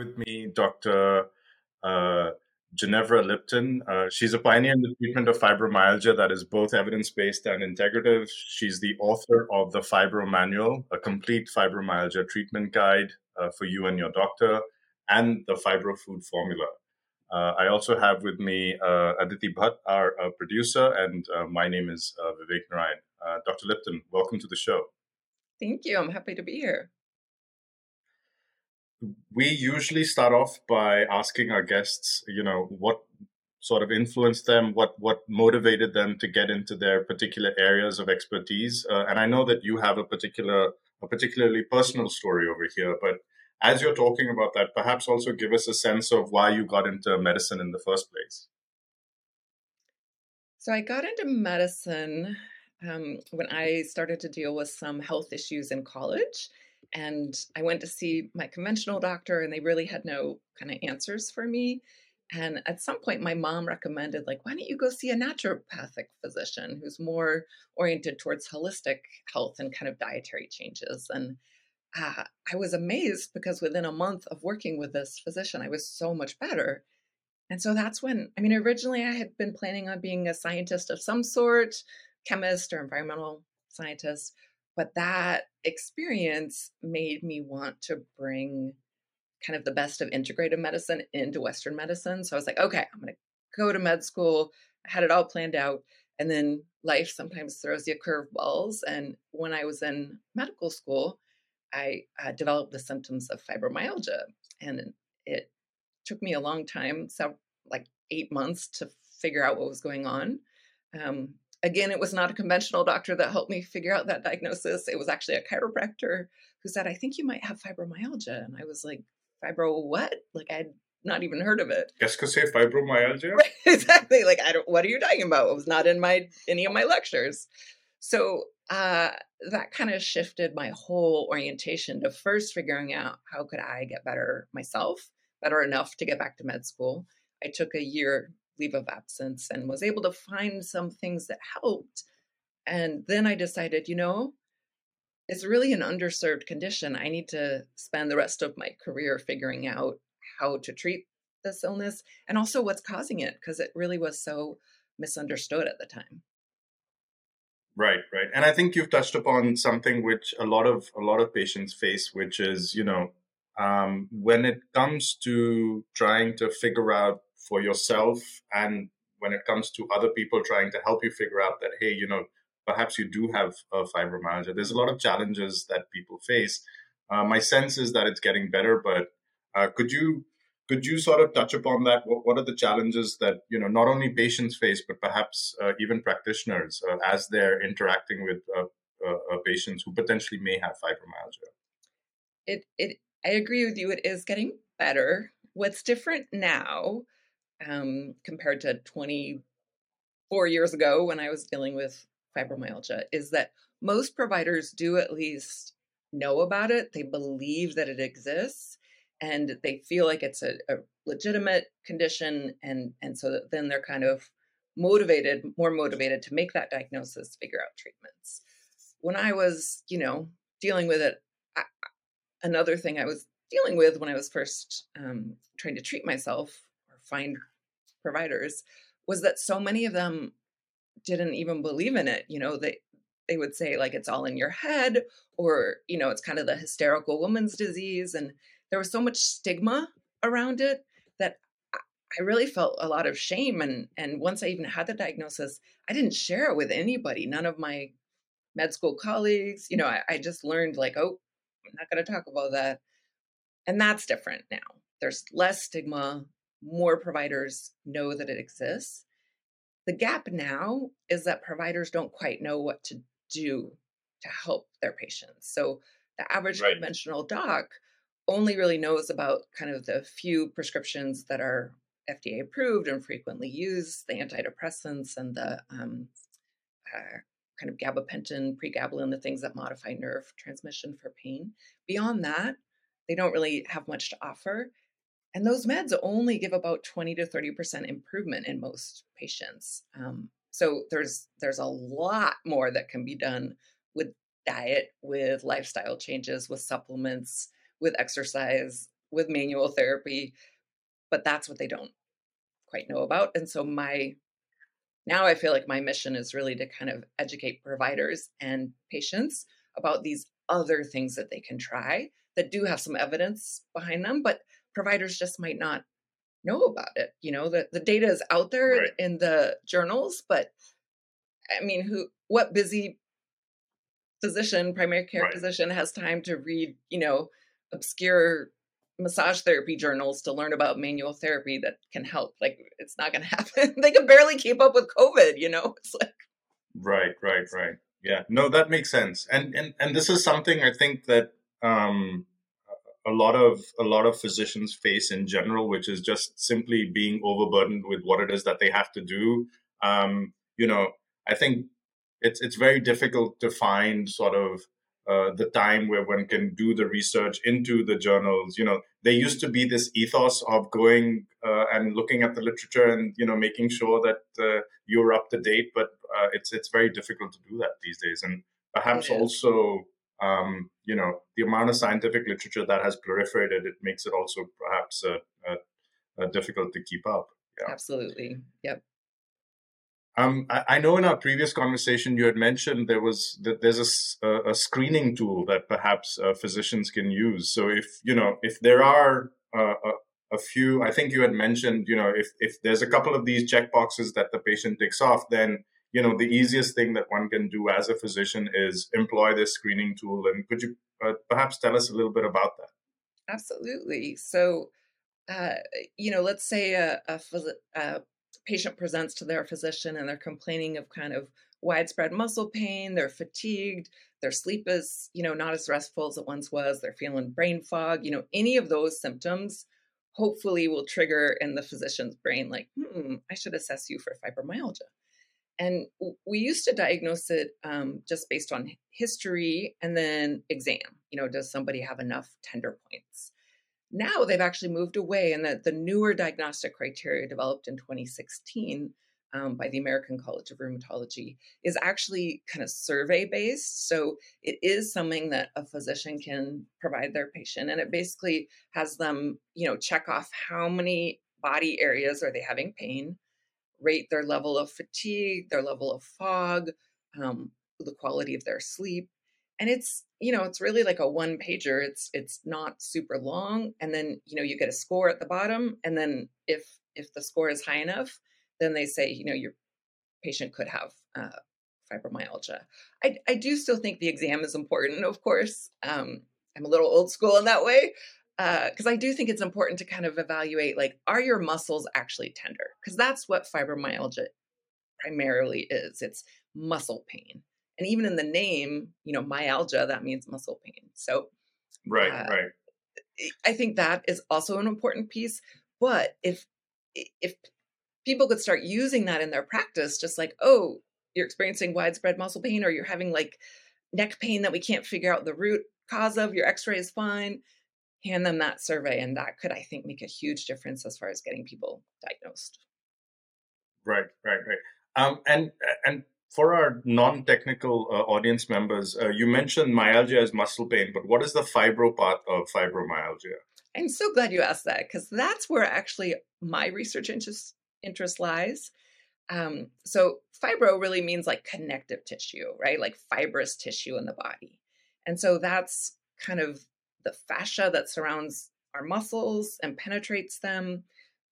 with me Dr. Uh, Ginevra Liptan. Uh, she's a pioneer in the treatment of fibromyalgia that is both evidence based and integrative. She's the author of the Fibro Manual, a complete fibromyalgia treatment guide uh, for you and your doctor, and the Fibro Food Formula. Uh, I also have with me uh, Aditi Bhatt, our uh, producer, and uh, my name is Vivek Narayan. Dr. Liptan, welcome to the show. Thank you. I'm happy to be here we usually start off by asking our guests, you know, what sort of influenced them, what what motivated them to get into their particular areas of expertise. Uh, and I know that you have a particular, a particularly personal story over here. But as you're talking about that, perhaps also give us a sense of why you got into medicine in the first place. So I got into medicine um, when I started to deal with some health issues in college and I went to see my conventional doctor, and they really had no kind of answers for me. And at some point, my mom recommended, like, why don't you go see a naturopathic physician who's more oriented towards holistic health and kind of dietary changes? And uh, I was amazed because within a month of working with this physician, I was so much better. And so that's when, I mean, originally I had been planning on being a scientist of some sort, chemist or environmental scientist. But that experience made me want to bring kind of the best of integrative medicine into Western medicine. So I was like, okay, I'm going to go to med school. I had it all planned out. And then life sometimes throws you curveballs. And when I was in medical school, I uh, developed the symptoms of fibromyalgia. And it took me a long time, so like eight months to figure out what was going on. Um, again, it was not a conventional doctor that helped me figure out that diagnosis. It was actually a chiropractor who said, I think you might have fibromyalgia. And I was like, fibro what? Like I'd not even heard of it. Just could say fibromyalgia? Right, exactly. Like I don't what are you talking about? It was not in my any of my lectures. So uh, that kind of shifted my whole orientation to first figuring out how could I get better myself, better enough to get back to med school. I took a year leave of absence and was able to find some things that helped. And then I decided, you know, it's really an underserved condition. I need to spend the rest of my career figuring out how to treat this illness and also what's causing it because it really was so misunderstood at the time. Right, right. And I think you've touched upon something which a lot of a lot of patients face, which is, you know, um, when it comes to trying to figure out for yourself and when it comes to other people trying to help you figure out that hey you know perhaps you do have a fibromyalgia. There's a lot of challenges that people face. Uh, my sense is that it's getting better but uh, could you could you sort of touch upon that? What, what, are the challenges that you know not only patients face but perhaps uh, even practitioners uh, as they're interacting with uh, uh, patients who potentially may have fibromyalgia? It it i agree with you it is getting better. What's different now um, compared to 24 years ago when I was dealing with fibromyalgia is that most providers do at least know about it. They believe that it exists and they feel like it's a, a legitimate condition. And, and so then they're kind of motivated, more motivated to make that diagnosis, figure out treatments. When I was, you know, dealing with it, I, another thing I was dealing with when I was first um, trying to treat myself or find providers was that so many of them didn't even believe in it. You know, they they would say like it's all in your head or you know it's kind of the hysterical woman's disease and there was so much stigma around it that I really felt a lot of shame and and once I even had the diagnosis I didn't share it with anybody none of my med school colleagues you know I, I just learned like oh I'm not going to talk about that and that's different now there's less stigma more providers know that it exists. The gap now is that providers don't quite know what to do to help their patients. So the average right. conventional doc only really knows about kind of the few prescriptions that are FDA approved and frequently used, the antidepressants and the um, uh, kind of gabapentin, pregabalin, the things that modify nerve transmission for pain. Beyond that, they don't really have much to offer. And those meds only give about 20 to 30% improvement in most patients. Um, so there's there's a lot more that can be done with diet, with lifestyle changes, with supplements, with exercise, with manual therapy, but that's what they don't quite know about. And so my now I feel like my mission is really to kind of educate providers and patients about these other things that they can try that do have some evidence behind them, but providers just might not know about it. You know, the, the data is out there right. in the journals, but I mean, who, what busy physician, primary care right. physician has time to read, you know, obscure massage therapy journals to learn about manual therapy that can help. Like it's not going to happen. they can barely keep up with COVID, you know? It's like Right, right, right. Yeah. No, that makes sense. And and and this is something I think that um a lot of a lot of physicians face in general, which is just simply being overburdened with what it is that they have to do. Um, you know, I think it's it's very difficult to find sort of uh, the time where one can do the research into the journals. You know, there used to be this ethos of going uh, and looking at the literature and you know making sure that uh, you're up to date, but uh, it's it's very difficult to do that these days, and perhaps also um, you know, the amount of scientific literature that has proliferated, it makes it also perhaps uh, uh, difficult to keep up. Yeah. Absolutely. Yep. Um, I, I, know in our previous conversation you had mentioned there was that there's a, a screening tool that perhaps uh, physicians can use. So if you know if there are uh, a, a, few, I think you had mentioned you know if if there's a couple of these check boxes that the patient ticks off, then you know the easiest thing that one can do as a physician is employ this screening tool. And could you uh, perhaps tell us a little bit about that? Absolutely. So uh, you know let's say a, a, a, patient presents to their physician and they're complaining of kind of widespread muscle pain they're fatigued their sleep is you know not as restful as it once was they're feeling brain fog you know any of those symptoms hopefully will trigger in the physician's brain like hmm i should assess you for fibromyalgia and we used to diagnose it um, just based on history and then exam. You know, does somebody have enough tender points? Now they've actually moved away, and that the newer diagnostic criteria developed in 2016 um, by the American College of Rheumatology is actually kind of survey based. So it is something that a physician can provide their patient, and it basically has them, you know, check off how many body areas are they having pain rate their level of fatigue, their level of fog, um, the quality of their sleep. And it's, you know, it's really like a one pager. It's it's not super long. And then, you know, you get a score at the bottom. And then if if the score is high enough, then they say, you know, your patient could have uh, fibromyalgia. I, I do still think the exam is important, of course. Um, I'm a little old school in that way because uh, I do think it's important to kind of evaluate like, are your muscles actually tender? Because that's what fibromyalgia primarily is it's muscle pain. And even in the name, you know, myalgia, that means muscle pain. So, right, uh, right. I think that is also an important piece. But if if people could start using that in their practice, just like, oh, you're experiencing widespread muscle pain, or you're having like neck pain that we can't figure out the root cause of, your X-ray is fine hand them that survey and that could i think make a huge difference as far as getting people diagnosed. Right right right. Um, and and for our non-technical uh, audience members uh, you mentioned myalgia as muscle pain but what is the fibro part of fibromyalgia? I'm so glad you asked that because that's where actually my research interest interest lies. Um, so fibro really means like connective tissue right? Like fibrous tissue in the body. And so that's kind of the fascia that surrounds our muscles and penetrates them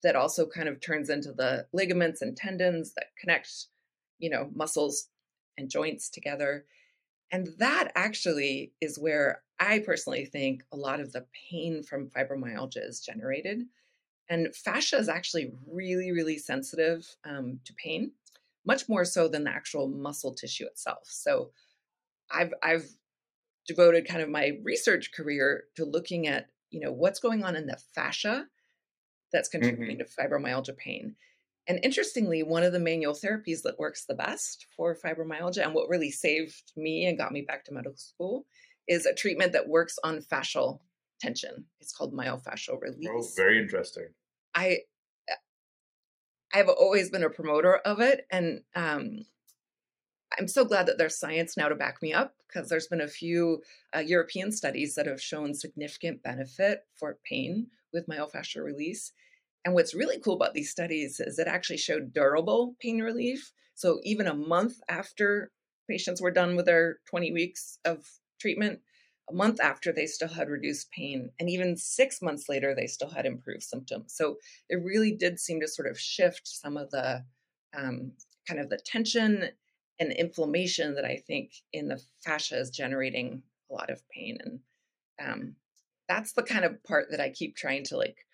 that also kind of turns into the ligaments and tendons that connect you know muscles and joints together. And that actually is where i personally think a lot of the pain from fibromyalgia is generated. And fascia is actually really really sensitive um, to pain much more so than the actual muscle tissue itself. So i've i've devoted kind of my research career to looking at you know what's going on in the fascia that's contributing mm-hmm. to fibromyalgia pain. And interestingly one of the manual therapies that works the best for fibromyalgia and what really saved me and got me back to medical school is a treatment that works on fascial tension. It's called myofascial oh, release. oh very interesting. I i've always been a promoter of it and um, i'm so glad that there's science now to back me up because there's been a few uh, European studies that have shown significant benefit for pain with myofascial release. And what's really cool about these studies is it actually showed durable pain relief. So even a month after patients were done with their 20 weeks of treatment, a month after they still had reduced pain and even six months later they still had improved symptoms so it really did seem to sort of shift some of the um, kind of the tension and inflammation that i think in the fascia is generating a lot of pain and um, that's the kind of part that i keep trying to like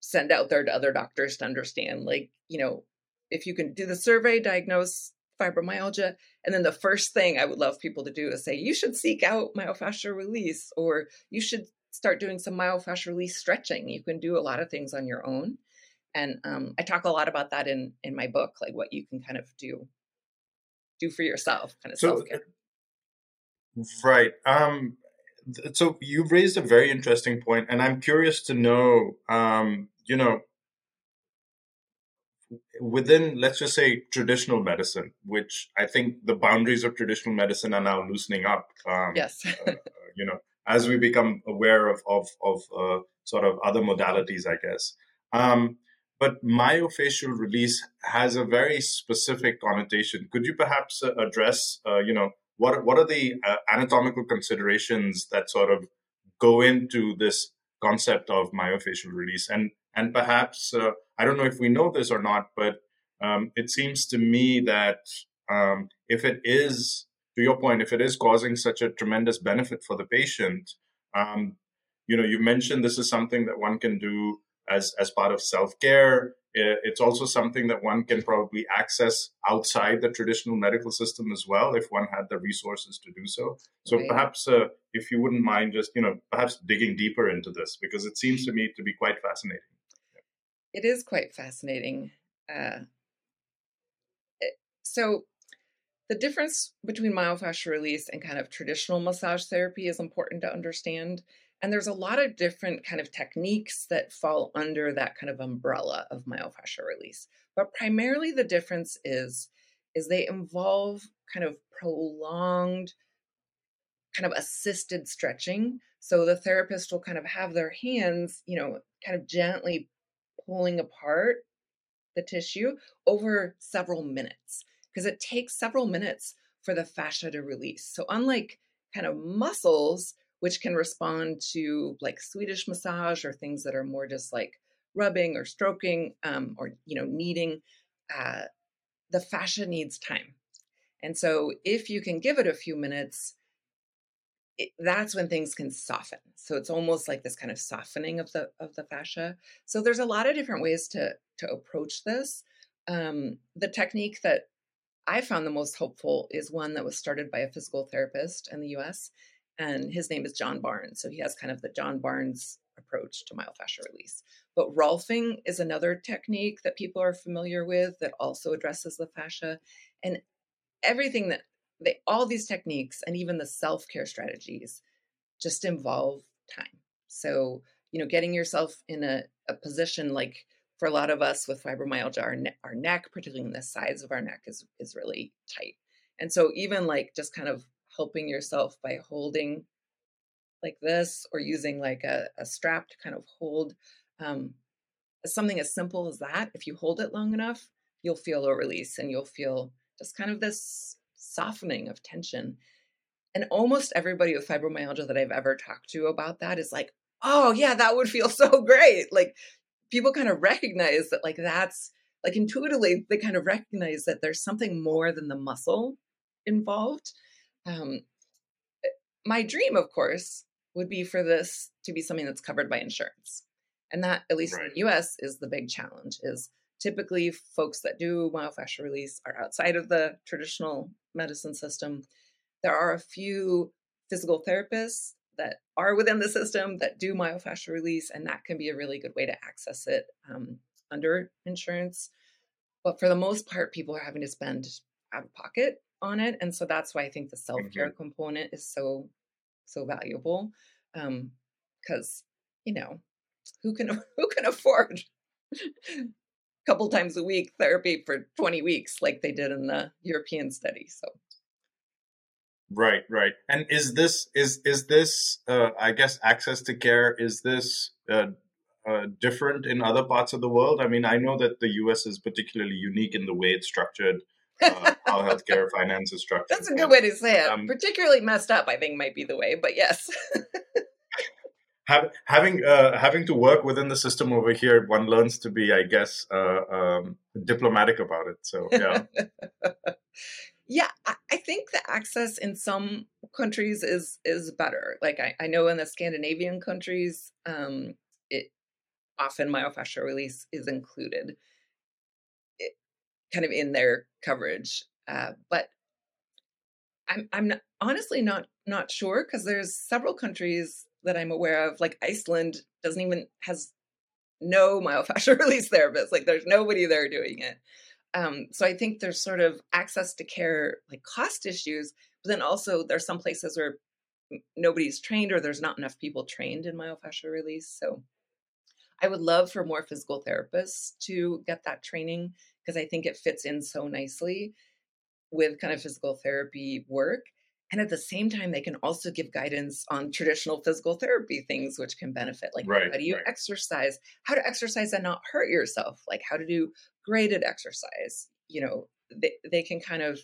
send out there to other doctors to understand like you know if you can do the survey diagnose fibromyalgia. And then the first thing I would love people to do is say, you should seek out myofascial release, or you should start doing some myofascial release stretching. You can do a lot of things on your own. And um, I talk a lot about that in in my book, like what you can kind of do do for yourself, kind of so, self care. Right. Um, so you've raised a very interesting point, and I'm curious to know, um, you know, within let's just say traditional medicine which i think the boundaries of traditional medicine are now loosening up um, yes uh, you know as we become aware of of, of uh, sort of other modalities i guess um, but myofascial release has a very specific connotation. Could you perhaps uh, address uh, you know what what are the uh, anatomical considerations that sort of go into this concept of myofascial release? And and perhaps, uh, I don't know if we know this or not, but um, it seems to me that um, if it is, to your point, if it is causing such a tremendous benefit for the patient, um, you know, you mentioned this is something that one can do as as part of self care. It's also something that one can probably access outside the traditional medical system as well, if one had the resources to do so. So right. perhaps, uh, if you wouldn't mind, just you know, perhaps digging deeper into this because it seems to me to be quite fascinating it is quite fascinating. Uh, it, so, the difference between myofascial release and kind of traditional massage therapy is important to understand. And there's a lot of different kind of techniques that fall under that kind of umbrella of myofascial release. But primarily the difference is is they involve kind of prolonged kind of assisted stretching. So the therapist will kind of have their hands, you know, kind of gently pulling apart the tissue over several minutes because it takes several minutes for the fascia to release. So, unlike kind of muscles, which can respond to like Swedish massage or things that are more just like rubbing or stroking um, or you know kneading, uh, the fascia needs time. And so, if you can give it a few minutes, it, that's when things can soften. So it's almost like this kind of softening of the of the fascia. So there's a lot of different ways to to approach this. Um, the technique that I found the most helpful is one that was started by a physical therapist in the U.S. and his name is John Barnes. So he has kind of the John Barnes approach to myofascial release. But Rolfing is another technique that people are familiar with that also addresses the fascia. And everything that they all these techniques and even the self-care strategies just involve time so you know getting yourself in a, a position like for a lot of us with fibromyalgia our, ne- our neck particularly in the sides of our neck is is really tight and so even like just kind of helping yourself by holding like this or using like a, a strap to kind of hold um, something as simple as that if you hold it long enough you'll feel a release and you'll feel just kind of this softening of tension. And almost everybody with fibromyalgia that I've ever talked to about that is like, oh, yeah, that would feel so great. Like people kind of recognize that, like, that's like intuitively, they kind of recognize that there's something more than the muscle involved. Um, my dream, of course, would be for this to be something that's covered by insurance. And that, at least right. in the US, is the big challenge is typically folks that do myofascial release are outside of the traditional medicine system. There are a few physical therapists that are within the system that do myofascial release, and that can be a really good way to access it um, under insurance. But for the most part, people are having to spend out of pocket on it, and so that's why I think the self care mm-hmm. component is so so valuable. Um, Because um, you know, who can who can afford a couple times a week therapy for 20 weeks like they did in the European study. So Right, right. And is this is is this uh, I guess access to care is this uh, uh, different in other parts of the world? I mean, I know that the U.S. is particularly unique in the way it's structured, uh, how healthcare finance is structured. That's a good way to say it. Um, particularly messed up, I think, might be the way. But yes. have, having uh, having to work within the system over here, one learns to be, I guess, uh, um, diplomatic about it. So yeah. yeah, I think the access in some countries is is better. Like I, I know in the Scandinavian countries, um, it often myofascial release is included, kind of in their coverage. Uh, but I'm I'm not, honestly not not sure because there's several countries that I'm aware of, like Iceland doesn't even has no myofascial release therapist. Like there's nobody there doing it. Um, so I think there's sort of access to care, like cost issues, but then also there's some places where nobody's trained or there's not enough people trained in myofascial release. So I would love for more physical therapists to get that training because I think it fits in so nicely with kind of physical therapy work. And at the same time, they can also give guidance on traditional physical therapy things which can benefit. Like, right, how do you right. exercise? How to exercise and not hurt yourself? Like, how to do graded exercise? You know, they, they can kind of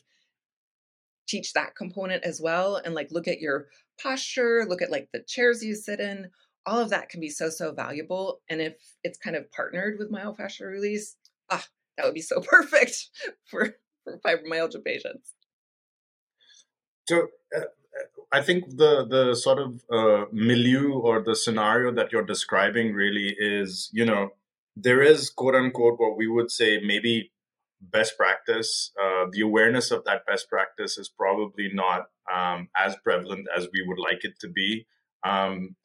teach that component as well and like look at your posture, look at like the chairs you sit in. All of that can be so, so valuable. And if it's kind of partnered with myofascial release, ah, that would be so perfect for, for fibromyalgia patients. So uh, I think the the sort of uh, milieu or the scenario that you're describing really is, you know, there is quote unquote what we would say maybe best practice. Uh, the awareness of that best practice is probably not um, as prevalent as we would like it to be. Um,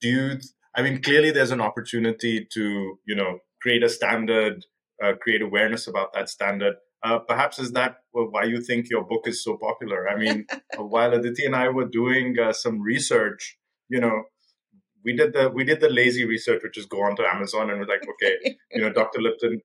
do you, I mean, clearly there's an opportunity to, you know, create a standard, uh, create awareness about that standard. Uh, perhaps is that why you think your book is so popular? I mean, while Aditi and I were doing uh, some research, you know, we did the we did the lazy research, which is go onto Amazon and we're like, okay, you know, Dr. Liptan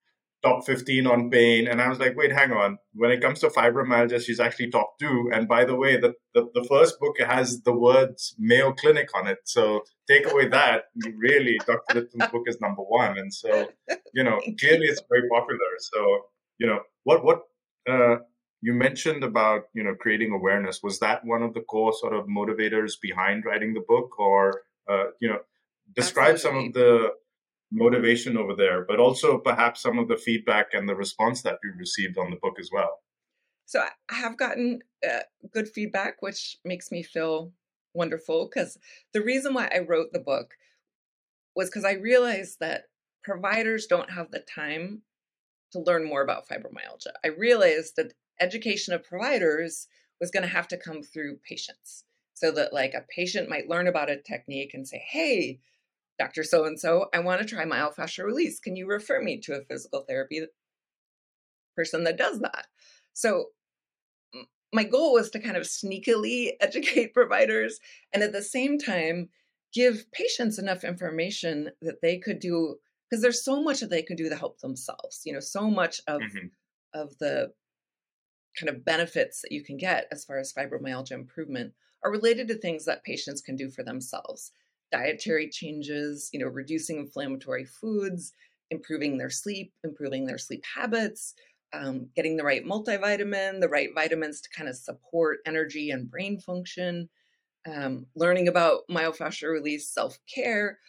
top 15 on pain. And I was like, wait, hang on. When it comes to fibromyalgia, she's actually top two. And by the way, the, the, the, first book has the words Mayo Clinic on it. So take away that, really, Dr. Liptan's book is number one. And so, you know, clearly it's very popular. So you know what what uh, you mentioned about you know creating awareness was that one of the core sort of motivators behind writing the book or uh, you know describe Absolutely. some of the motivation over there but also perhaps some of the feedback and the response that you received on the book as well so i have gotten uh, good feedback which makes me feel wonderful because the reason why i wrote the book was because i realized that providers don't have the time to learn more about fibromyalgia. I realized that education of providers was going to have to come through patients. So that like a patient might learn about a technique and say, "Hey, Dr. So and so, I want to try myofascial release. Can you refer me to a physical therapy person that does that?" So my goal was to kind of sneakily educate providers and at the same time give patients enough information that they could do because there's so much that they can do to help themselves you know so much of mm-hmm. of the kind of benefits that you can get as far as fibromyalgia improvement are related to things that patients can do for themselves dietary changes you know reducing inflammatory foods improving their sleep improving their sleep habits um, getting the right multivitamin the right vitamins to kind of support energy and brain function um, learning about myofascial release self-care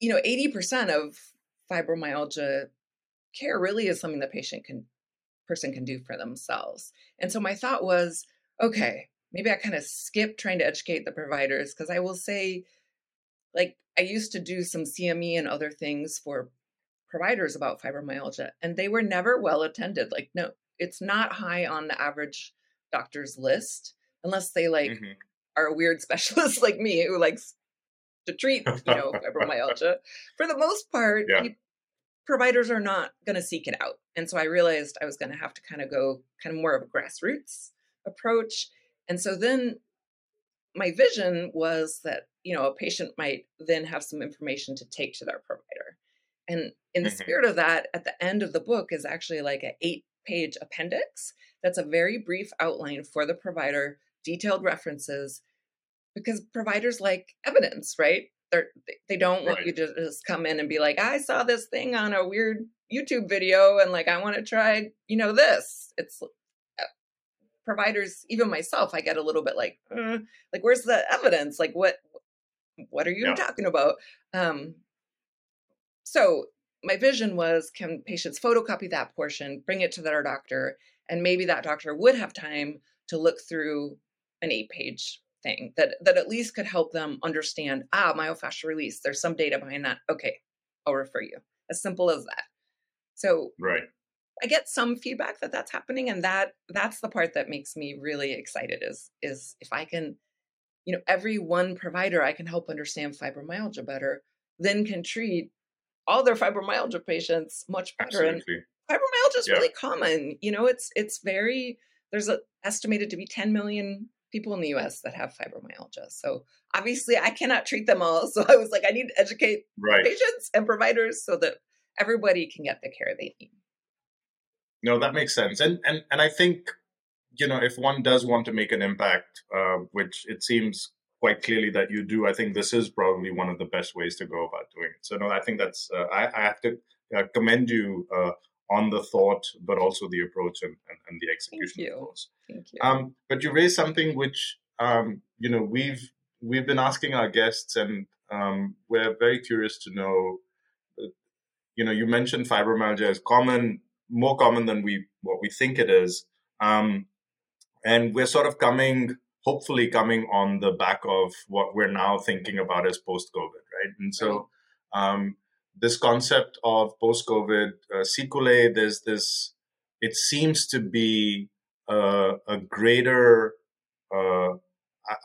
you know 80% of fibromyalgia care really is something the patient can person can do for themselves. And so my thought was, okay, maybe I kind of skip trying to educate the providers because I will say like I used to do some CME and other things for providers about fibromyalgia and they were never well attended. Like no, it's not high on the average doctor's list unless they like mm-hmm. are a weird specialist like me who likes to treat, you know, fibromyalgia. For the most part, yeah. providers are not going to seek it out. And so I realized I was going to have to kind of go kind of more of a grassroots approach. And so then my vision was that, you know, a patient might then have some information to take to their provider. And in the mm-hmm. spirit of that, at the end of the book is actually like an eight page appendix that's a very brief outline for the provider detailed references because providers like evidence, right? They're, they don't want right. you to just come in and be like, I saw this thing on a weird YouTube video and like, I want to try, you know, this. It's providers, even myself, I get a little bit like, uh, like, where's the evidence? Like, what, what are you yeah. talking about? Um, so my vision was can patients photocopy that portion, bring it to their doctor, and maybe that doctor would have time to look through an eight page thing that that at least could help them understand ah myofascial release there's some data behind that okay i'll refer you as simple as that so right i get some feedback that that's happening and that that's the part that makes me really excited is is if i can you know every one provider i can help understand fibromyalgia better then can treat all their fibromyalgia patients much better Absolutely. and fibromyalgia is yeah. really common you know it's it's very there's a, estimated to be 10 million people in the US that have fibromyalgia. So obviously I cannot treat them all. So I was like, I need to educate right. patients and providers so that everybody can get the care they need. No, that makes sense. And and and I think, you know, if one does want to make an impact, uh, which it seems quite clearly that you do, I think this is probably one of the best ways to go about doing it. So no, I think that's uh, I, I, have to uh, commend you uh, on the thought, but also the approach and, and, and the execution. Thank you. Thank you. Um, but you raised something which um, you know we've we've been asking our guests, and um, we're very curious to know. Uh, you know, you mentioned fibromyalgia is common, more common than we what we think it is, um, and we're sort of coming, hopefully, coming on the back of what we're now thinking about as post-COVID, right? And so. Um, this concept of post-COVID uh, sequelae, there's this, it seems to be uh, a greater, uh,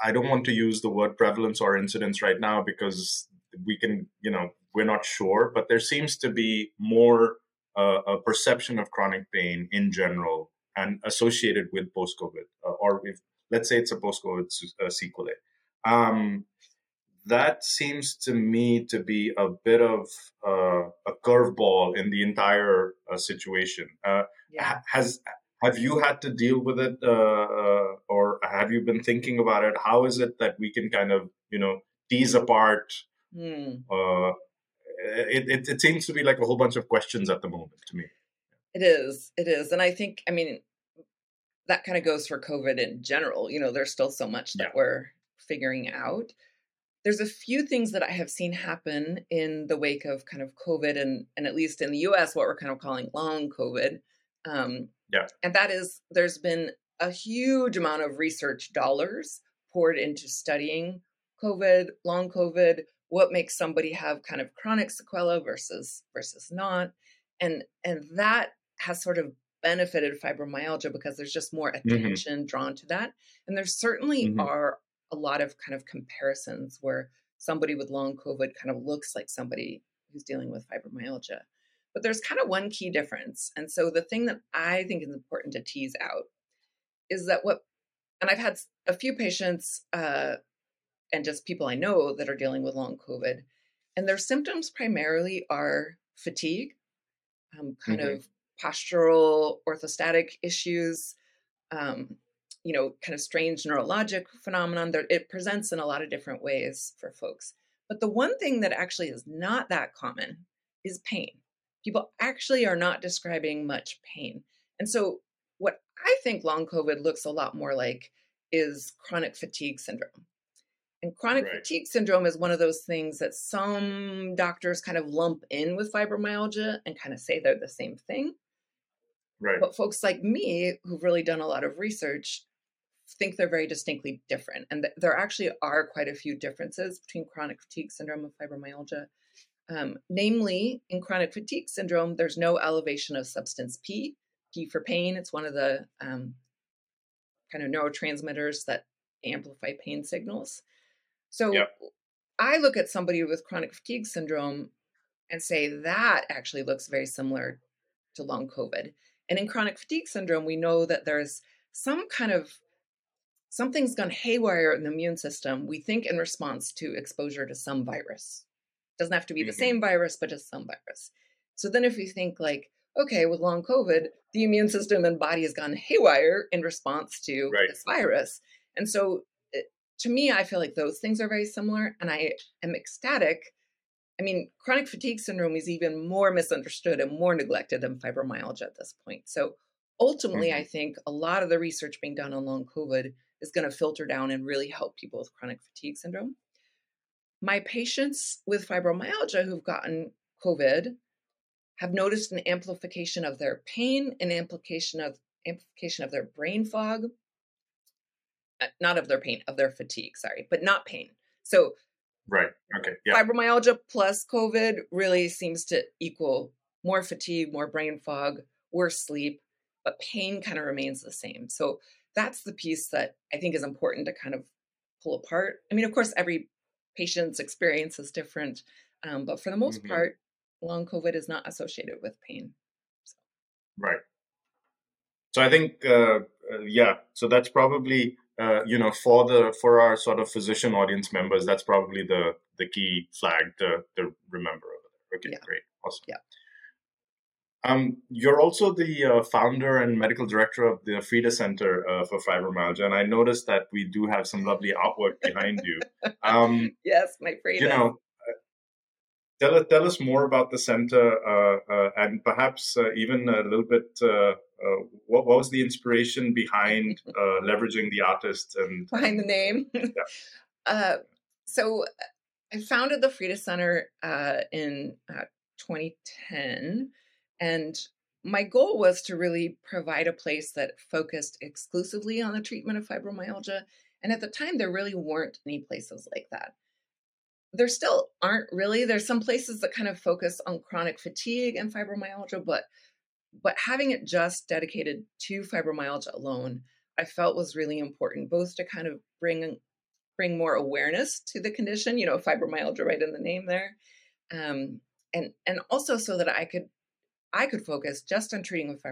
I, don't want to use the word prevalence or incidence right now because we can, you know, we're not sure, but there seems to be more uh, a perception of chronic pain in general and associated with post-COVID, uh, or if let's say it's a post-COVID uh, sequelae. Um, that seems to me to be a bit of uh, a curveball in the entire uh, situation. Uh, yeah. Has have you had to deal with it, uh, uh, or have you been thinking about it? How is it that we can kind of you know tease apart? Mm. It, it, it seems to be like a whole bunch of questions at the moment to me. It is. It is, and I think I mean that kind of goes for COVID in general. You know, there's still so much that yeah. we're figuring out there's a few things that I have seen happen in the wake of kind of COVID and, and at least in the US, what we're kind of calling long COVID. Um, yeah. And that is, there's been a huge amount of research dollars poured into studying COVID, long COVID, what makes somebody have kind of chronic sequela versus versus not. And and that has sort of benefited fibromyalgia because there's just more mm-hmm. attention mm-hmm. drawn to that. And there certainly mm-hmm. are a lot of kind of comparisons where somebody with long COVID kind of looks like somebody who's dealing with fibromyalgia. But there's kind of one key difference. And so the thing that I think is important to tease out is that what, and I've had a few patients uh, and just people I know that are dealing with long COVID, and their symptoms primarily are fatigue, um, kind mm-hmm. of postural orthostatic issues, um, you know, kind of strange neurologic phenomenon that it presents in a lot of different ways for folks. But the one thing that actually is not that common is pain. People actually are not describing much pain. And so, what I think long COVID looks a lot more like is chronic fatigue syndrome. And chronic right. fatigue syndrome is one of those things that some doctors kind of lump in with fibromyalgia and kind of say they're the same thing. Right. But folks like me who've really done a lot of research think they're very distinctly different. And th- there actually are quite a few differences between chronic fatigue syndrome and fibromyalgia. Um, namely, in chronic fatigue syndrome, there's no elevation of substance P. P for pain, it's one of the um, kind of neurotransmitters that amplify pain signals. So yep. I look at somebody with chronic fatigue syndrome and say that actually looks very similar to long COVID. And in chronic fatigue syndrome, we know that there's some kind of something's gone haywire in the immune system, we think in response to exposure to some virus. Doesn't have to be mm-hmm. the same virus, but just some virus. So then if you think like, okay, with long COVID, the immune system and body has gone haywire in response to right. this virus. And so to me, I feel like those things are very similar. And I am ecstatic. I mean, chronic fatigue syndrome is even more misunderstood and more neglected than fibromyalgia at this point. So ultimately, mm-hmm. I think a lot of the research being done on long COVID is going to filter down and really help people with chronic fatigue syndrome. My patients with fibromyalgia who've gotten COVID have noticed an amplification of their pain, an amplification of amplification of their brain fog, not of their pain, of their fatigue, sorry, but not pain. So Right. Okay. Yeah. Fibromyalgia plus COVID really seems to equal more fatigue, more brain fog, worse sleep, but pain kind of remains the same. So that's the piece that I think is important to kind of pull apart. I mean, of course, every patient's experience is different, um, but for the most mm-hmm. part, long COVID is not associated with pain. So. Right. So I think, uh, uh, yeah. So that's probably uh, you know for the for our sort of physician audience members, that's probably the the key flag to to remember. Okay, yeah. great, awesome. Yeah. Um, you're also the uh, founder and medical director of the Frida Center uh, for Fibromyalgia, and I noticed that we do have some lovely artwork behind you. Um, yes, my Frida. You know, tell us tell us more about the center uh, uh, and perhaps uh, even a little bit uh, uh, what, what, was the inspiration behind uh, leveraging the artist and behind the name yeah. so i founded the frida center in 2010 and my goal was to really provide a place that focused exclusively on the treatment of fibromyalgia and at the time there really weren't any places like that there still aren't really. There's some places that kind of focus on chronic fatigue and fibromyalgia, but but having it just dedicated to fibromyalgia alone, I felt was really important, both to kind of bring bring more awareness to the condition, you know, fibromyalgia right in the name there, um, and and also so that I could I could focus just on treating with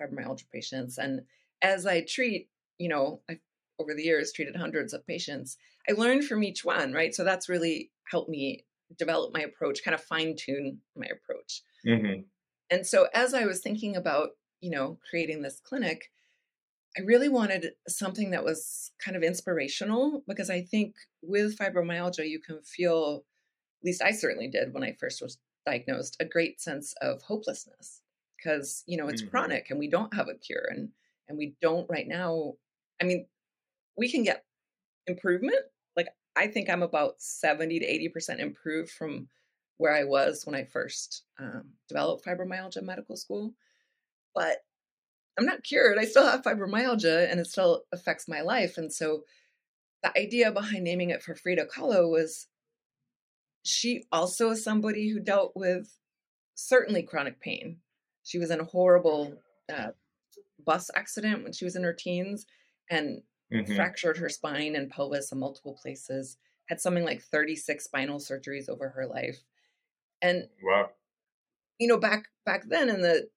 fibromyalgia patients. And as I treat, you know, I over the years treated hundreds of patients. I learned from each one, right? So that's really helped me develop my approach, kind of fine tune my approach. Mm-hmm. And so as I was thinking about, you know, creating this clinic, I really wanted something that was kind of inspirational because I think with fibromyalgia, you can feel, at least I certainly did when I first was diagnosed, a great sense of hopelessness because, you know, it's mm-hmm. chronic and we don't have a cure and and we don't right now. I mean, we can get improvement. I think I'm about 70 to 80% improved from where I was when I first um, developed fibromyalgia in medical school. But I'm not cured. I still have fibromyalgia and it still affects my life. And so the idea behind naming it for Frida Kahlo was she also is somebody who dealt with certainly chronic pain. She was in a horrible uh, bus accident when she was in her teens and mm-hmm. fractured her spine and pelvis in multiple places, had something like 36 spinal surgeries over her life. And wow. You know, back back then in the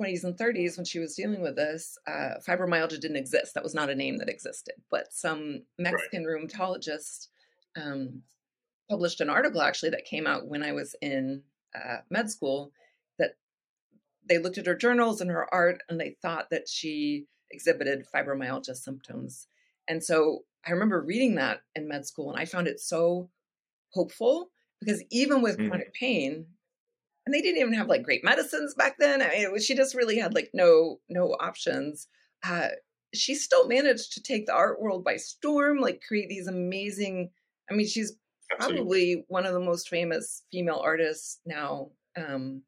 20s and 30s when she was dealing with this, uh, fibromyalgia didn't exist. That was not a name that existed. But some Mexican right. rheumatologist um, published an article actually that came out when I was in uh, med school that they looked at her journals and her art and they thought that she exhibited fibromyalgia symptoms. And so I remember reading that in med school and I found it so hopeful because even with mm. chronic pain, and they didn't even have like great medicines back then. I mean, was, she just really had like no no options. Uh, she still managed to take the art world by storm, like create these amazing. I mean, she's Absolutely. probably one of the most famous female artists now. Um,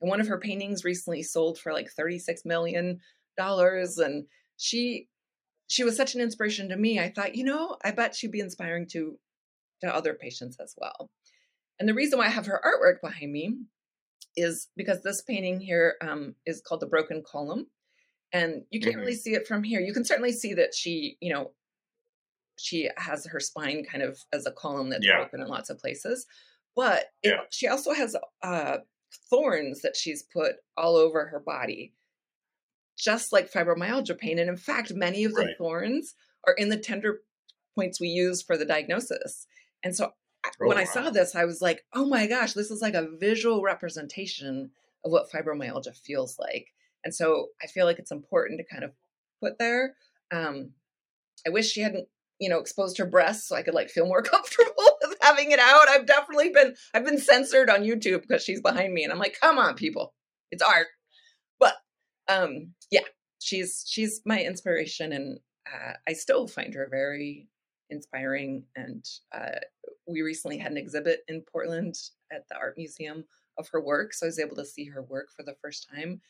and one of her paintings recently sold for like 36 million dollars and she she was such an inspiration to me i thought you know i bet she'd be inspiring to to other patients as well and the reason why i have her artwork behind me is because this painting here um, is called the broken column and you can't mm-hmm. really see it from here you can certainly see that she you know she has her spine kind of as a column that's yeah. broken in lots of places but it, yeah. she also has uh, thorns that she's put all over her body just like fibromyalgia pain. And in fact, many of the right. thorns are in the tender points we use for the diagnosis. And so oh, when wow. I saw this, I was like, oh my gosh, this is like a visual representation of what fibromyalgia feels like. And so I feel like it's important to kind of put there. Um, I wish she hadn't, you know, exposed her breasts so I could like feel more comfortable with having it out. I've definitely been I've been censored on YouTube because she's behind me, and I'm like, come on, people, it's art. Um, yeah, she's she's my inspiration, and uh, I still find her very inspiring. And uh, we recently had an exhibit in Portland at the art museum of her work, so I was able to see her work for the first time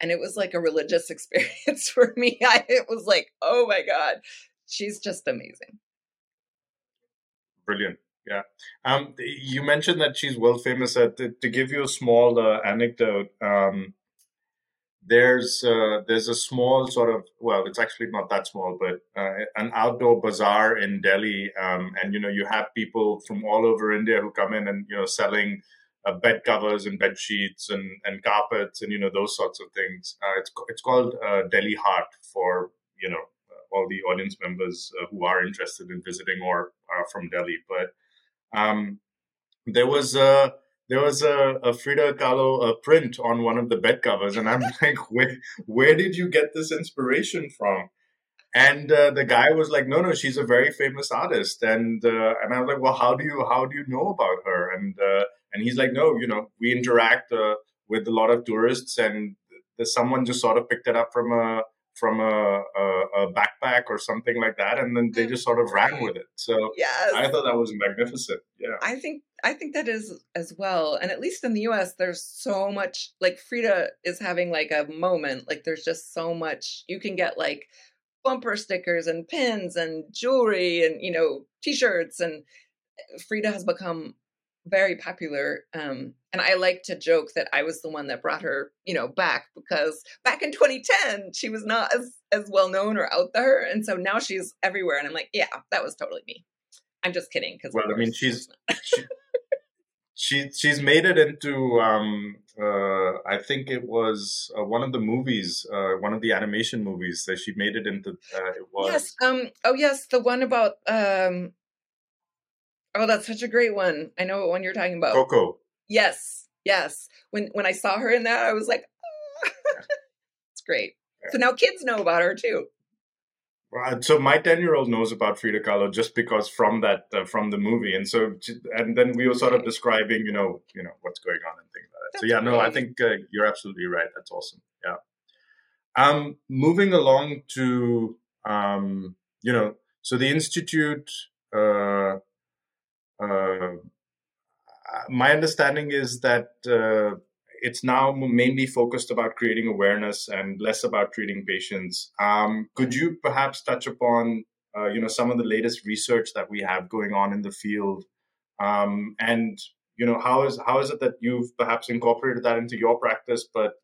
and it was like a religious experience for me. I, it was like, oh my God, she's just amazing. Brilliant. Yeah. Um, you mentioned that she's world famous. Uh, to, to give you a small uh, anecdote, um, there's uh, there's a small sort of well, it's actually not that small, but uh, an outdoor bazaar in Delhi, um, and you know you have people from all over India who come in and you know selling uh, bed covers and bed sheets and, and carpets and you know those sorts of things. Uh, it's it's called uh, Dilli Haat for you know uh, all the audience members who are interested in visiting or are from Delhi. But um, there was a there was a, a Frida Kahlo a print on one of the bed covers, and I'm like, where where did you get this inspiration from? And uh, the guy was like, "No, no, she's a very famous artist." And uh, and I was like, "Well, how do you how do you know about her?" And uh, and he's like, no, you know, we interact uh, with a lot of tourists, and someone just sort of picked it up from a from a, a, a backpack or something like that, and then they just sort of ran with it. So yes. I thought that was magnificent. Yeah, I think I think that is as well. And at least in the U.S., there's so much. Like Frida is having like a moment. Like there's just so much you can get like bumper stickers and pins and jewelry and you know t-shirts and eh, Frida has become very popular. Um, and I like to joke that I was the one that brought her, you know, back because back in 2010 she was not as as well known or out there, and so now she's everywhere. And I'm like, yeah, that was totally me. I'm just kidding because well, I mean, she's she, she, she's made it into um, uh, I think it was uh, one of the movies, uh, one of the animation movies that she made it into. Uh, it was yes, um, oh yes, the one about um, Oh, that's such a great one. I know what one you're talking about. Coco. Yes, yes. When when I saw her in that, I was like, oh. it's great. Yeah. So now kids know about her too. Well, so my ten year old knows about Frida Kahlo just because from that uh, from the movie, and so and then we were sort of describing, you know, you know what's going on and things like that. That's so yeah, no, I think uh, you're absolutely right. That's awesome. Yeah. Um, moving along to um, you know, so the institute uh, uh, my understanding is that uh, it's now mainly focused about creating awareness and less about treating patients. Um, could you perhaps touch upon, uh, you know, some of the latest research that we have going on in the field, um, and you know, how is how is it that you've perhaps incorporated that into your practice, but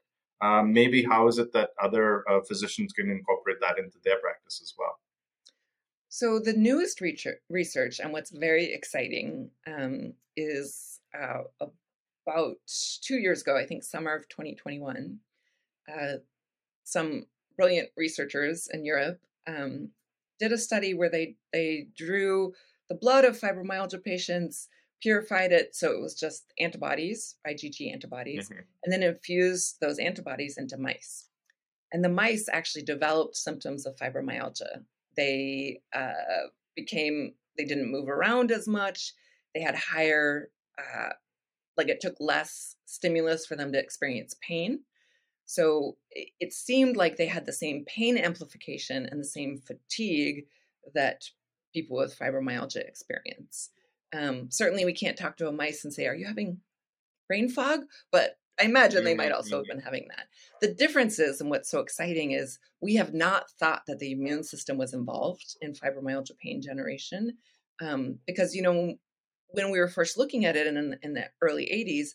um, maybe how is it that other uh, physicians can incorporate that into their practice as well? So, the newest research, and what's very exciting, um, is uh, about two years ago, I think summer of 2021, uh, some brilliant researchers in Europe um, did a study where they, they drew the blood of fibromyalgia patients, purified it so it was just antibodies, IgG antibodies, mm-hmm. and then infused those antibodies into mice. And the mice actually developed symptoms of fibromyalgia they uh, became, they didn't move around as much. They had higher, uh, like it took less stimulus for them to experience pain. So it, it seemed like they had the same pain amplification and the same fatigue that people with fibromyalgia experience. Um, certainly, we can't talk to a mice and say, Are you having brain fog? But I imagine they might also have mm-hmm. been having that. The difference is, and what's so exciting is, we have not thought that the immune system was involved in fibromyalgia pain generation, um, because you know when we were first looking at it in, in the early '80s,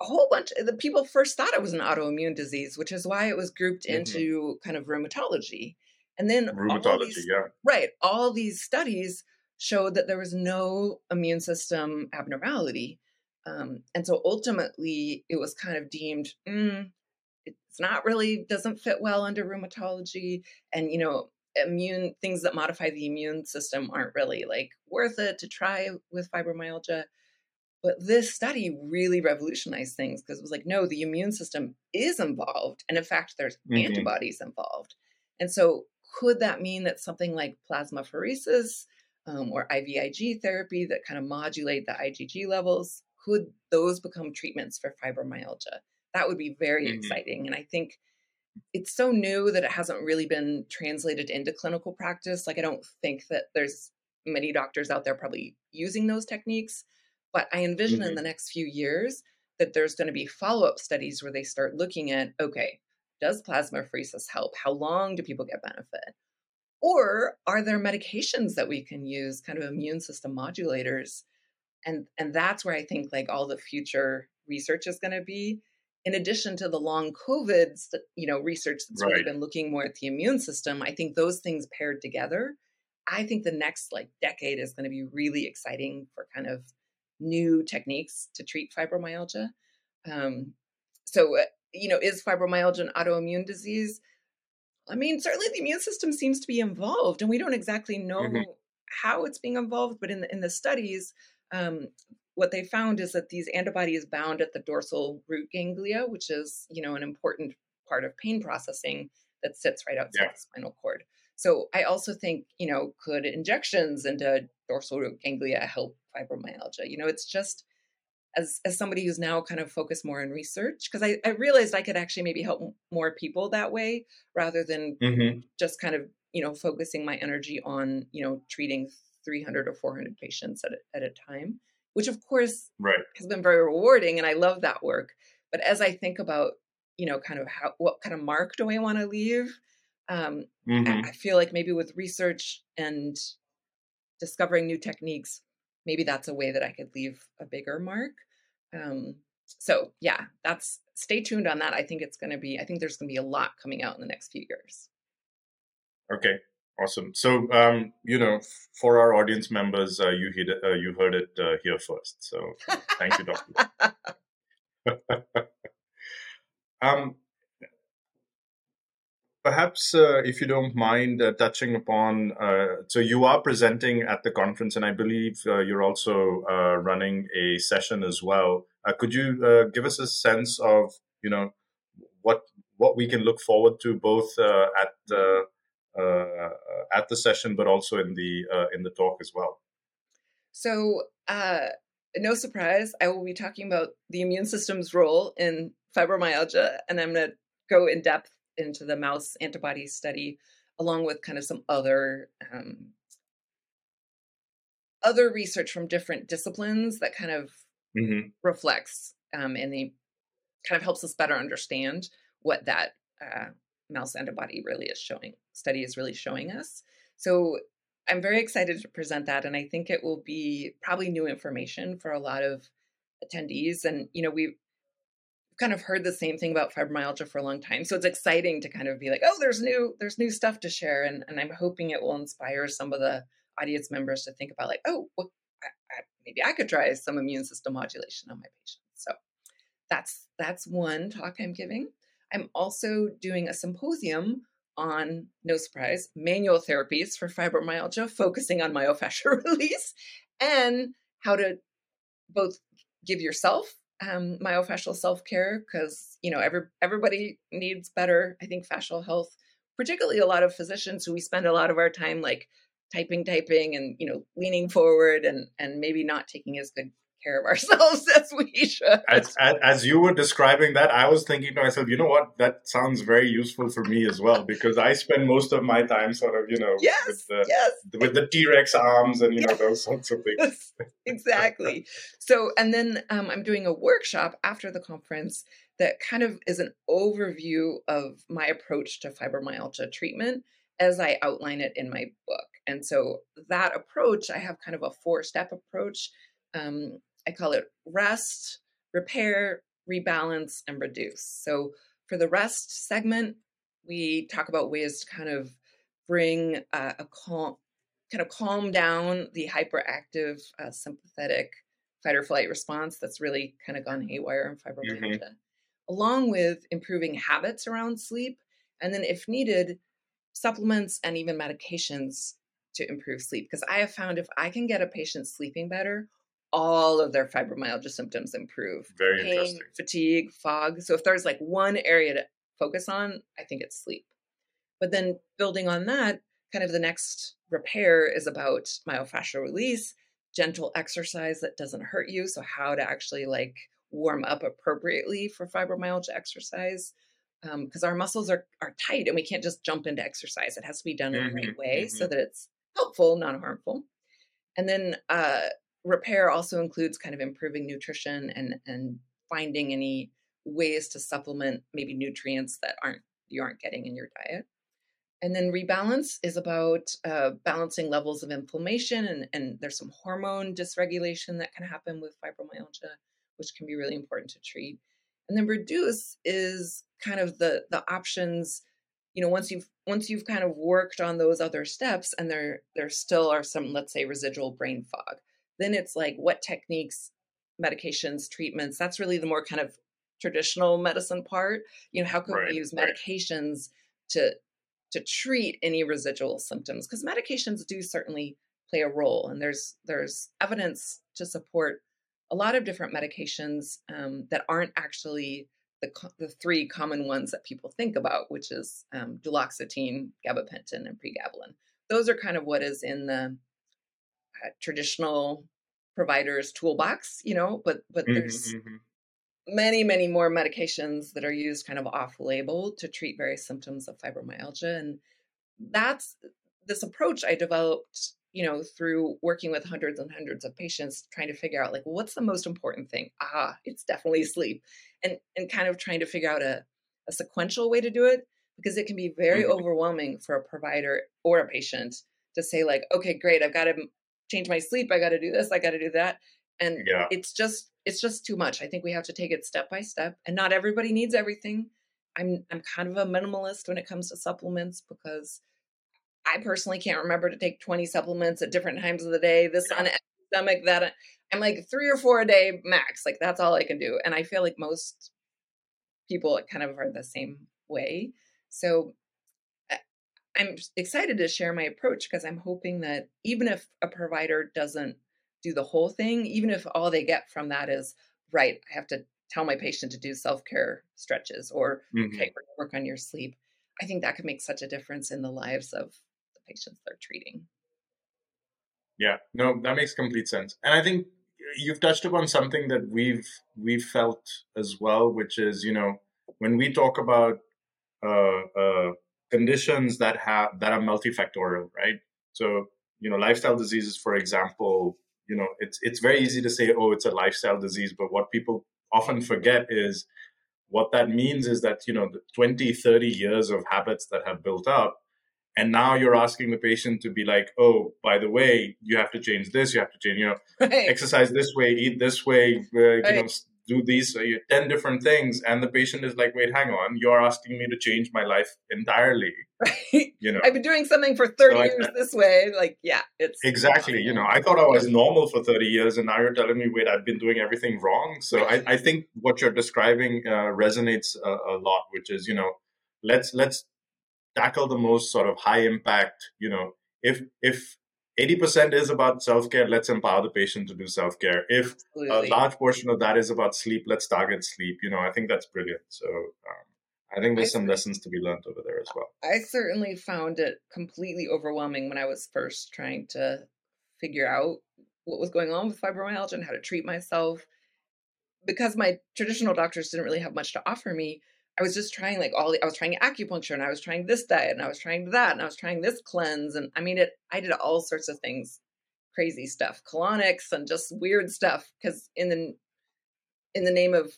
a whole bunch of the people first thought it was an autoimmune disease, which is why it was grouped mm-hmm. into kind of rheumatology. And then rheumatology, these, yeah, right. All these studies showed that there was no immune system abnormality. Um, and so ultimately, it was kind of deemed mm, it's not really doesn't fit well under rheumatology, and you know, immune things that modify the immune system aren't really like worth it to try with fibromyalgia. But this study really revolutionized things because it was like, no, the immune system is involved, and in fact, there's mm-hmm. antibodies involved. And so could that mean that something like plasmapheresis um, or IVIG therapy that kind of modulate the IgG levels, could those become treatments for fibromyalgia? That would be very mm-hmm. exciting. And I think it's so new that it hasn't really been translated into clinical practice. Like, I don't think that there's many doctors out there probably using those techniques. But I envision mm-hmm. in the next few years that there's going to be follow up studies where they start looking at okay, does plasmapheresis help? How long do people get benefit? Or are there medications that we can use, kind of immune system modulators? And, and that's where I think like all the future research is going to be in addition to the long COVID, you know, research that's right. really been looking more at the immune system, I think those things paired together, I think the next like decade is going to be really exciting for kind of new techniques to treat fibromyalgia. Um, so, uh, you know, is fibromyalgia an autoimmune disease? I mean, certainly the immune system seems to be involved, and we don't exactly know mm-hmm. how it's being involved. But in the, in the studies, um, what they found is that these antibodies bound at the dorsal root ganglia, which is you know an important part of pain processing that sits right outside yeah. the spinal cord. So I also think you know could injections into dorsal root ganglia help fibromyalgia? You know, it's just as as somebody who's now kind of focused more in research because I, I realized I could actually maybe help more people that way rather than mm-hmm. just kind of you know focusing my energy on you know treating 300 or 400 patients at a, at a time which of course right. has been very rewarding and I love that work. But as I think about, you know, kind of how what kind of mark do I want to leave? Um, mm-hmm. I feel like maybe with research and discovering new techniques, maybe that's a way that I could leave a bigger mark. Um, so yeah, that's stay tuned on that. I think it's going to be. I think there's going to be a lot coming out in the next few years. Okay, Awesome. So, um, you know, for our audience members, uh, you heard it, uh, you heard it uh, here first. So, thank you, Doctor. um, perhaps, uh, if you don't mind uh, touching upon, uh, so you are presenting at the conference, and I believe you're also running a session as well. could you give us a sense of, you know, what what we can look forward to both at the at the session, but also in the uh, in the talk as well. So, uh, no surprise, I will be talking about the immune system's role in fibromyalgia, and I'm going to go in depth into the mouse antibody study, along with kind of some other um, other research from different disciplines that kind of mm-hmm. reflects um, and the kind of helps us better understand what that uh, mouse antibody really is showing study is really showing us. So I'm very excited to present that, and I think it will be probably new information for a lot of attendees. And you know, we've kind of heard the same thing about fibromyalgia for a long time, so it's exciting to kind of be like, oh, there's new there's new stuff to share, and and I'm hoping it will inspire some of the audience members to think about like, oh, well, I, I, maybe I could try some immune system modulation on my patients. So that's that's one talk I'm giving. I'm also doing a symposium on, no surprise, manual therapies for fibromyalgia, focusing on myofascial release and how to both give yourself um, myofascial self care because you know every everybody needs better. I think fascial health, particularly a lot of physicians who we spend a lot of our time like typing, typing, and you know leaning forward and and maybe not taking as good care of ourselves as we should. As, as, as, you were describing that, I was thinking to myself, you know what? That sounds very useful for me as well because I spend most of my time sort of, you know, yes, with the, yes. with the T Rex arms and, you yes. know, those sorts of things. exactly. So, and then um, I'm doing a workshop after the conference that kind of is an overview of my approach to fibromyalgia treatment as I outline it in my book. And so that approach, I have kind of a four step approach. Um, I call it rest, repair, rebalance, and reduce. So for the rest segment, we talk about ways to kind of bring uh, a calm, kind of calm down the hyperactive uh, sympathetic fight or flight response that's really kind of gone haywire in fibromyalgia, mm-hmm. along with improving habits around sleep, and then if needed, supplements and even medications to improve sleep. Because I have found if I can get a patient sleeping better all of their fibromyalgia symptoms improve. Very Pain, interesting. Fatigue, fog. So if there's like one area to focus on, I think it's sleep. But then building on that, kind of the next repair is about myofascial release, gentle exercise that doesn't hurt you. So, how to actually like warm up appropriately for fibromyalgia exercise. Because um, our muscles are, are tight and we can't just jump into exercise. It has to be done in the right mm-hmm, way mm-hmm. so that it's helpful, not harmful. And then uh, repair also includes kind of improving nutrition and, and finding any ways to supplement maybe nutrients that aren't you aren't getting in your diet. And then rebalance is about uh, balancing levels of inflammation, and, and there's some hormone dysregulation that can happen with fibromyalgia, which can be really important to treat. And then reduce is kind of the the options. You know, once you've once you've kind of worked on those other steps, and there there still are some, let's say, residual brain fog. Then it's like what techniques, medications, treatments. That's really the more kind of traditional medicine part. You know, how can right, we use medications right. to to treat any residual symptoms because medications do certainly play a role and there's there's evidence to support a lot of different medications um, that aren't actually the, the three common ones that people think about which is um, duloxetine gabapentin and pregabalin those are kind of what is in the traditional providers toolbox you know but but mm-hmm, there's mm-hmm many, many more medications that are used kind of off label to treat various symptoms of fibromyalgia. And that's this approach I developed, you know, through working with hundreds and hundreds of patients, trying to figure out like, well, what's the most important thing? Ah, it's definitely sleep. And and kind of trying to figure out a, a sequential way to do it because it can be very mm-hmm. overwhelming for a provider or a patient to say, like, okay, great, I've got to change my sleep, I got to do this, I got to do that. And yeah. it's just it's just too much. I think we have to take it step by step, and not everybody needs everything. I'm I'm kind of a minimalist when it comes to supplements because I personally can't remember to take 20 supplements at different times of the day. This on stomach, that I'm like three or four a day max. Like that's all I can do, and I feel like most people kind of are the same way. So I'm excited to share my approach because I'm hoping that even if a provider doesn't do the whole thing, even if all they get from that is, right, I have to tell my patient to do self care stretches or, mm-hmm. okay, work on your sleep. I think that could make such a difference in the lives of the patients they're treating. Yeah, no, that makes complete sense. And I think you've touched upon something that we've we've felt as well, which is you know when we talk about uh, uh, conditions that have that are multifactorial, right? So you know lifestyle diseases, for example, you know it's it's very easy to say oh it's a lifestyle disease but what people often forget is what that means is that you know the 20 30 years of habits that have built up and now you're asking the patient to be like oh by the way you have to change this you have to change you know right. exercise this way eat this way uh, right. you know do these uh, 10 different things and the patient is like wait hang on. You're asking me to change my life entirely. Right. You know? I've been doing something for 30 so years I, this way. Like yeah it's exactly you know. I thought i was normal for 30 years and now you're telling me wait i've been doing everything wrong. So i, I think what you're describing uh, resonates a, a lot which is you know let's let's tackle the most sort of high impact you know. If if 80% is about self care. Let's empower the patient to do self care. If Absolutely. a large portion of that is about sleep, let's target sleep. You know, I think that's brilliant. So um, I think there's some lessons to be learned over there as well. I certainly found it completely overwhelming when I was first trying to figure out what was going on with fibromyalgia and how to treat myself. Because my traditional doctors didn't really have much to offer me, I was just trying like all I was trying acupuncture and I was trying this diet and I was trying that and I was trying this cleanse and I mean it I did all sorts of things crazy stuff colonics and just weird stuff because in the in the name of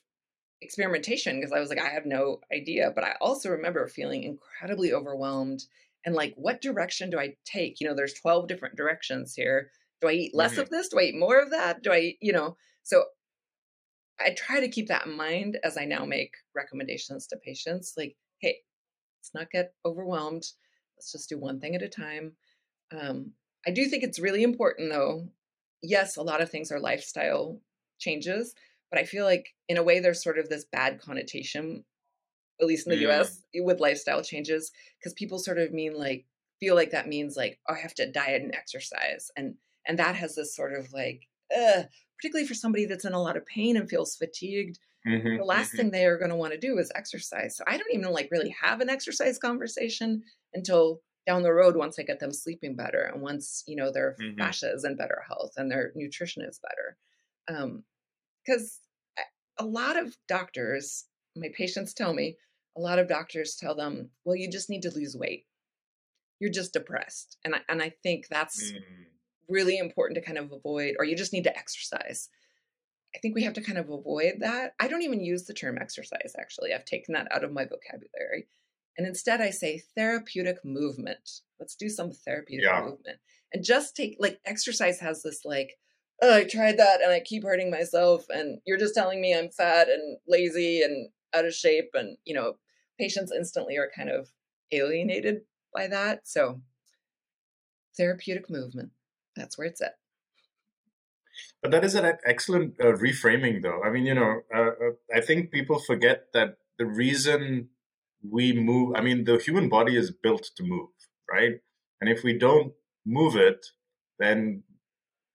experimentation because I was like I have no idea but I also remember feeling incredibly overwhelmed and like what direction do I take? You know there's 12 different directions here. Do I eat less mm-hmm. of this? Do I eat more of that? Do I you know? So I try to keep that in mind as I now make recommendations to patients like, hey, let's not get overwhelmed. Let's just do one thing at a time. Um, I do think it's really important, though. Yes, a lot of things are lifestyle changes, but I feel like in a way there's sort of this bad connotation, at least in the. US, with lifestyle changes, because people sort of mean like, feel like that means like, oh, I have to diet and exercise. And and that has this sort of like, particularly for somebody that's in a lot of pain and feels fatigued. Mm-hmm, the last mm-hmm. thing they are going to want to do is exercise. So I don't even like really have an exercise conversation until down the road once I get them sleeping better and once you know their Mhm. fascia is in better health and their nutrition is better. Because a lot of doctors, my patients tell me, a lot of doctors tell them, "Well, you just need to lose weight. You're just depressed," and I, and I think that's Mm. Really important to kind of avoid, or you just need to exercise. I think we have to kind of avoid that. I don't even use the term exercise, actually. I've taken that out of my vocabulary. And instead, I say therapeutic movement. Let's do some therapeutic Yeah. movement. And just take, like, exercise has this, like, oh, I tried that and I keep hurting myself. And you're just telling me I'm fat and lazy and out of shape. And, you know, patients instantly are kind of alienated by that. So, therapeutic movement, that's where it's at. But that is an excellent uh, reframing, though. I mean, you know, uh, uh, I think people forget that the reason we move, I mean, the human body is built to move, right? And if we don't move it, then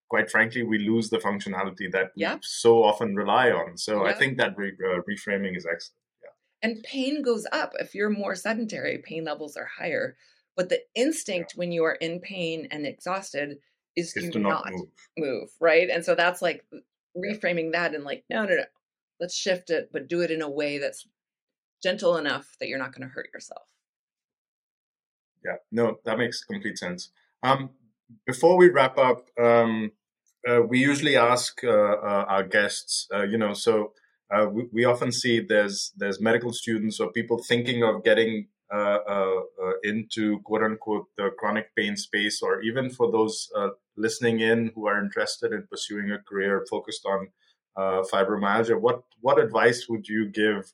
quite frankly, we lose the functionality that we so often rely on. So I think that re- uh, reframing is excellent. Yeah. And pain goes up. If you're more sedentary, pain levels are higher. But the instinct when you are in pain and exhausted is Is to, to not not move. move, right? And so that's like reframing that and like, no, no, no, let's shift it, but do it in a way that's gentle enough that you're not going to hurt yourself. Yeah, no, that makes complete sense. Um, before we wrap up, um, uh, we usually ask uh, uh, our guests, uh, you know, so uh, we, we often see there's there's medical students or people thinking of getting into quote unquote the chronic pain space, or even for those uh, listening in who are interested in pursuing a career focused on uh, fibromyalgia. What what advice would you give,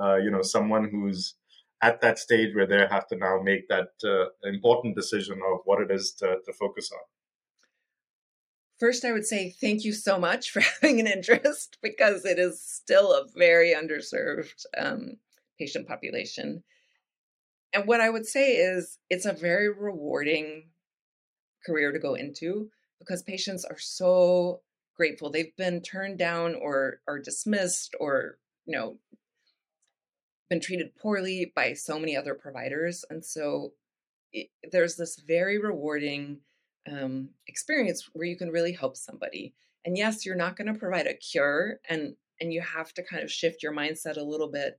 uh, you know, someone who's at that stage where they have to now make that uh, important decision of what it is to, to focus on. First, I would say thank you so much for having an interest because it is still a very underserved um, patient population. And what I would say is it's a very rewarding career to go into because patients are so grateful. They've been turned down or or dismissed or you know been treated poorly by so many other providers, and so it, there's this very rewarding um, experience where you can really help somebody. And yes, you're not going to provide a cure, and and you have to kind of shift your mindset a little bit.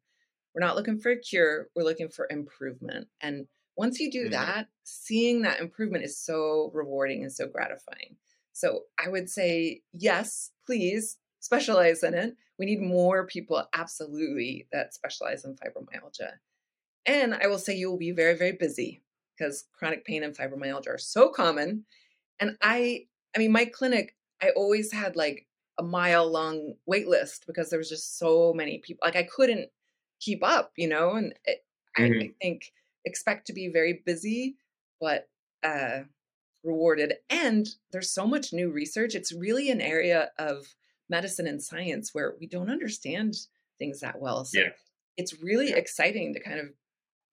We're not looking for a cure; we're looking for improvement. And once you do Mhm. that, seeing that improvement is so rewarding and so gratifying. So I would say yes, please specialize in it. We need more people, absolutely, that specialize in fibromyalgia. And I will say you will be very, very busy because chronic pain and fibromyalgia are so common. And I, I mean, my clinic, I always had like a mile long wait list because there was just so many people. Like I couldn't keep up, you know. And it, I, I Mhm. think expect to be very busy, but uh, rewarded. And there's so much new research. It's really an area of medicine and science where we don't understand things that well. So Yeah. it's really Yeah. exciting to kind of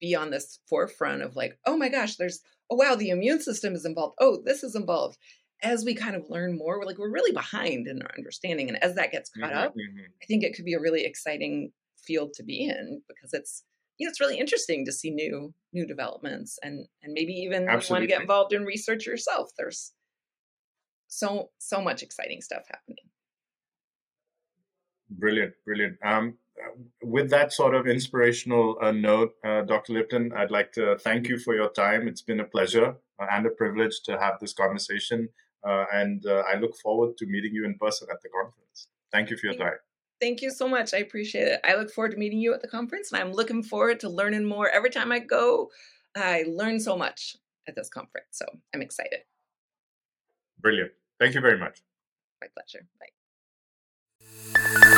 be on this forefront of like, oh my gosh, there's oh wow, the immune system is involved. Oh, this is involved. As we kind of learn more, we're like we're really behind in our understanding. And as that gets caught Mhm, up, mhm. I think it could be a really exciting field to be in because it's you know it's really interesting to see new new developments and and maybe even you want to get involved in research yourself. There's so so much exciting stuff happening. Brilliant, brilliant. Um, uh, with that sort of inspirational uh, note, uh, Dr. Liptan, I'd like to thank you for your time. It's been a pleasure uh, and a privilege to have this conversation. Uh, and uh, I look forward to meeting you in person at the conference. Thank you for your time. Thank you so much. I appreciate it. I look forward to meeting you at the conference and I'm looking forward to learning more. Every time I go, I learn so much at this conference. So I'm excited. Brilliant. Thank you very much. My pleasure. Bye.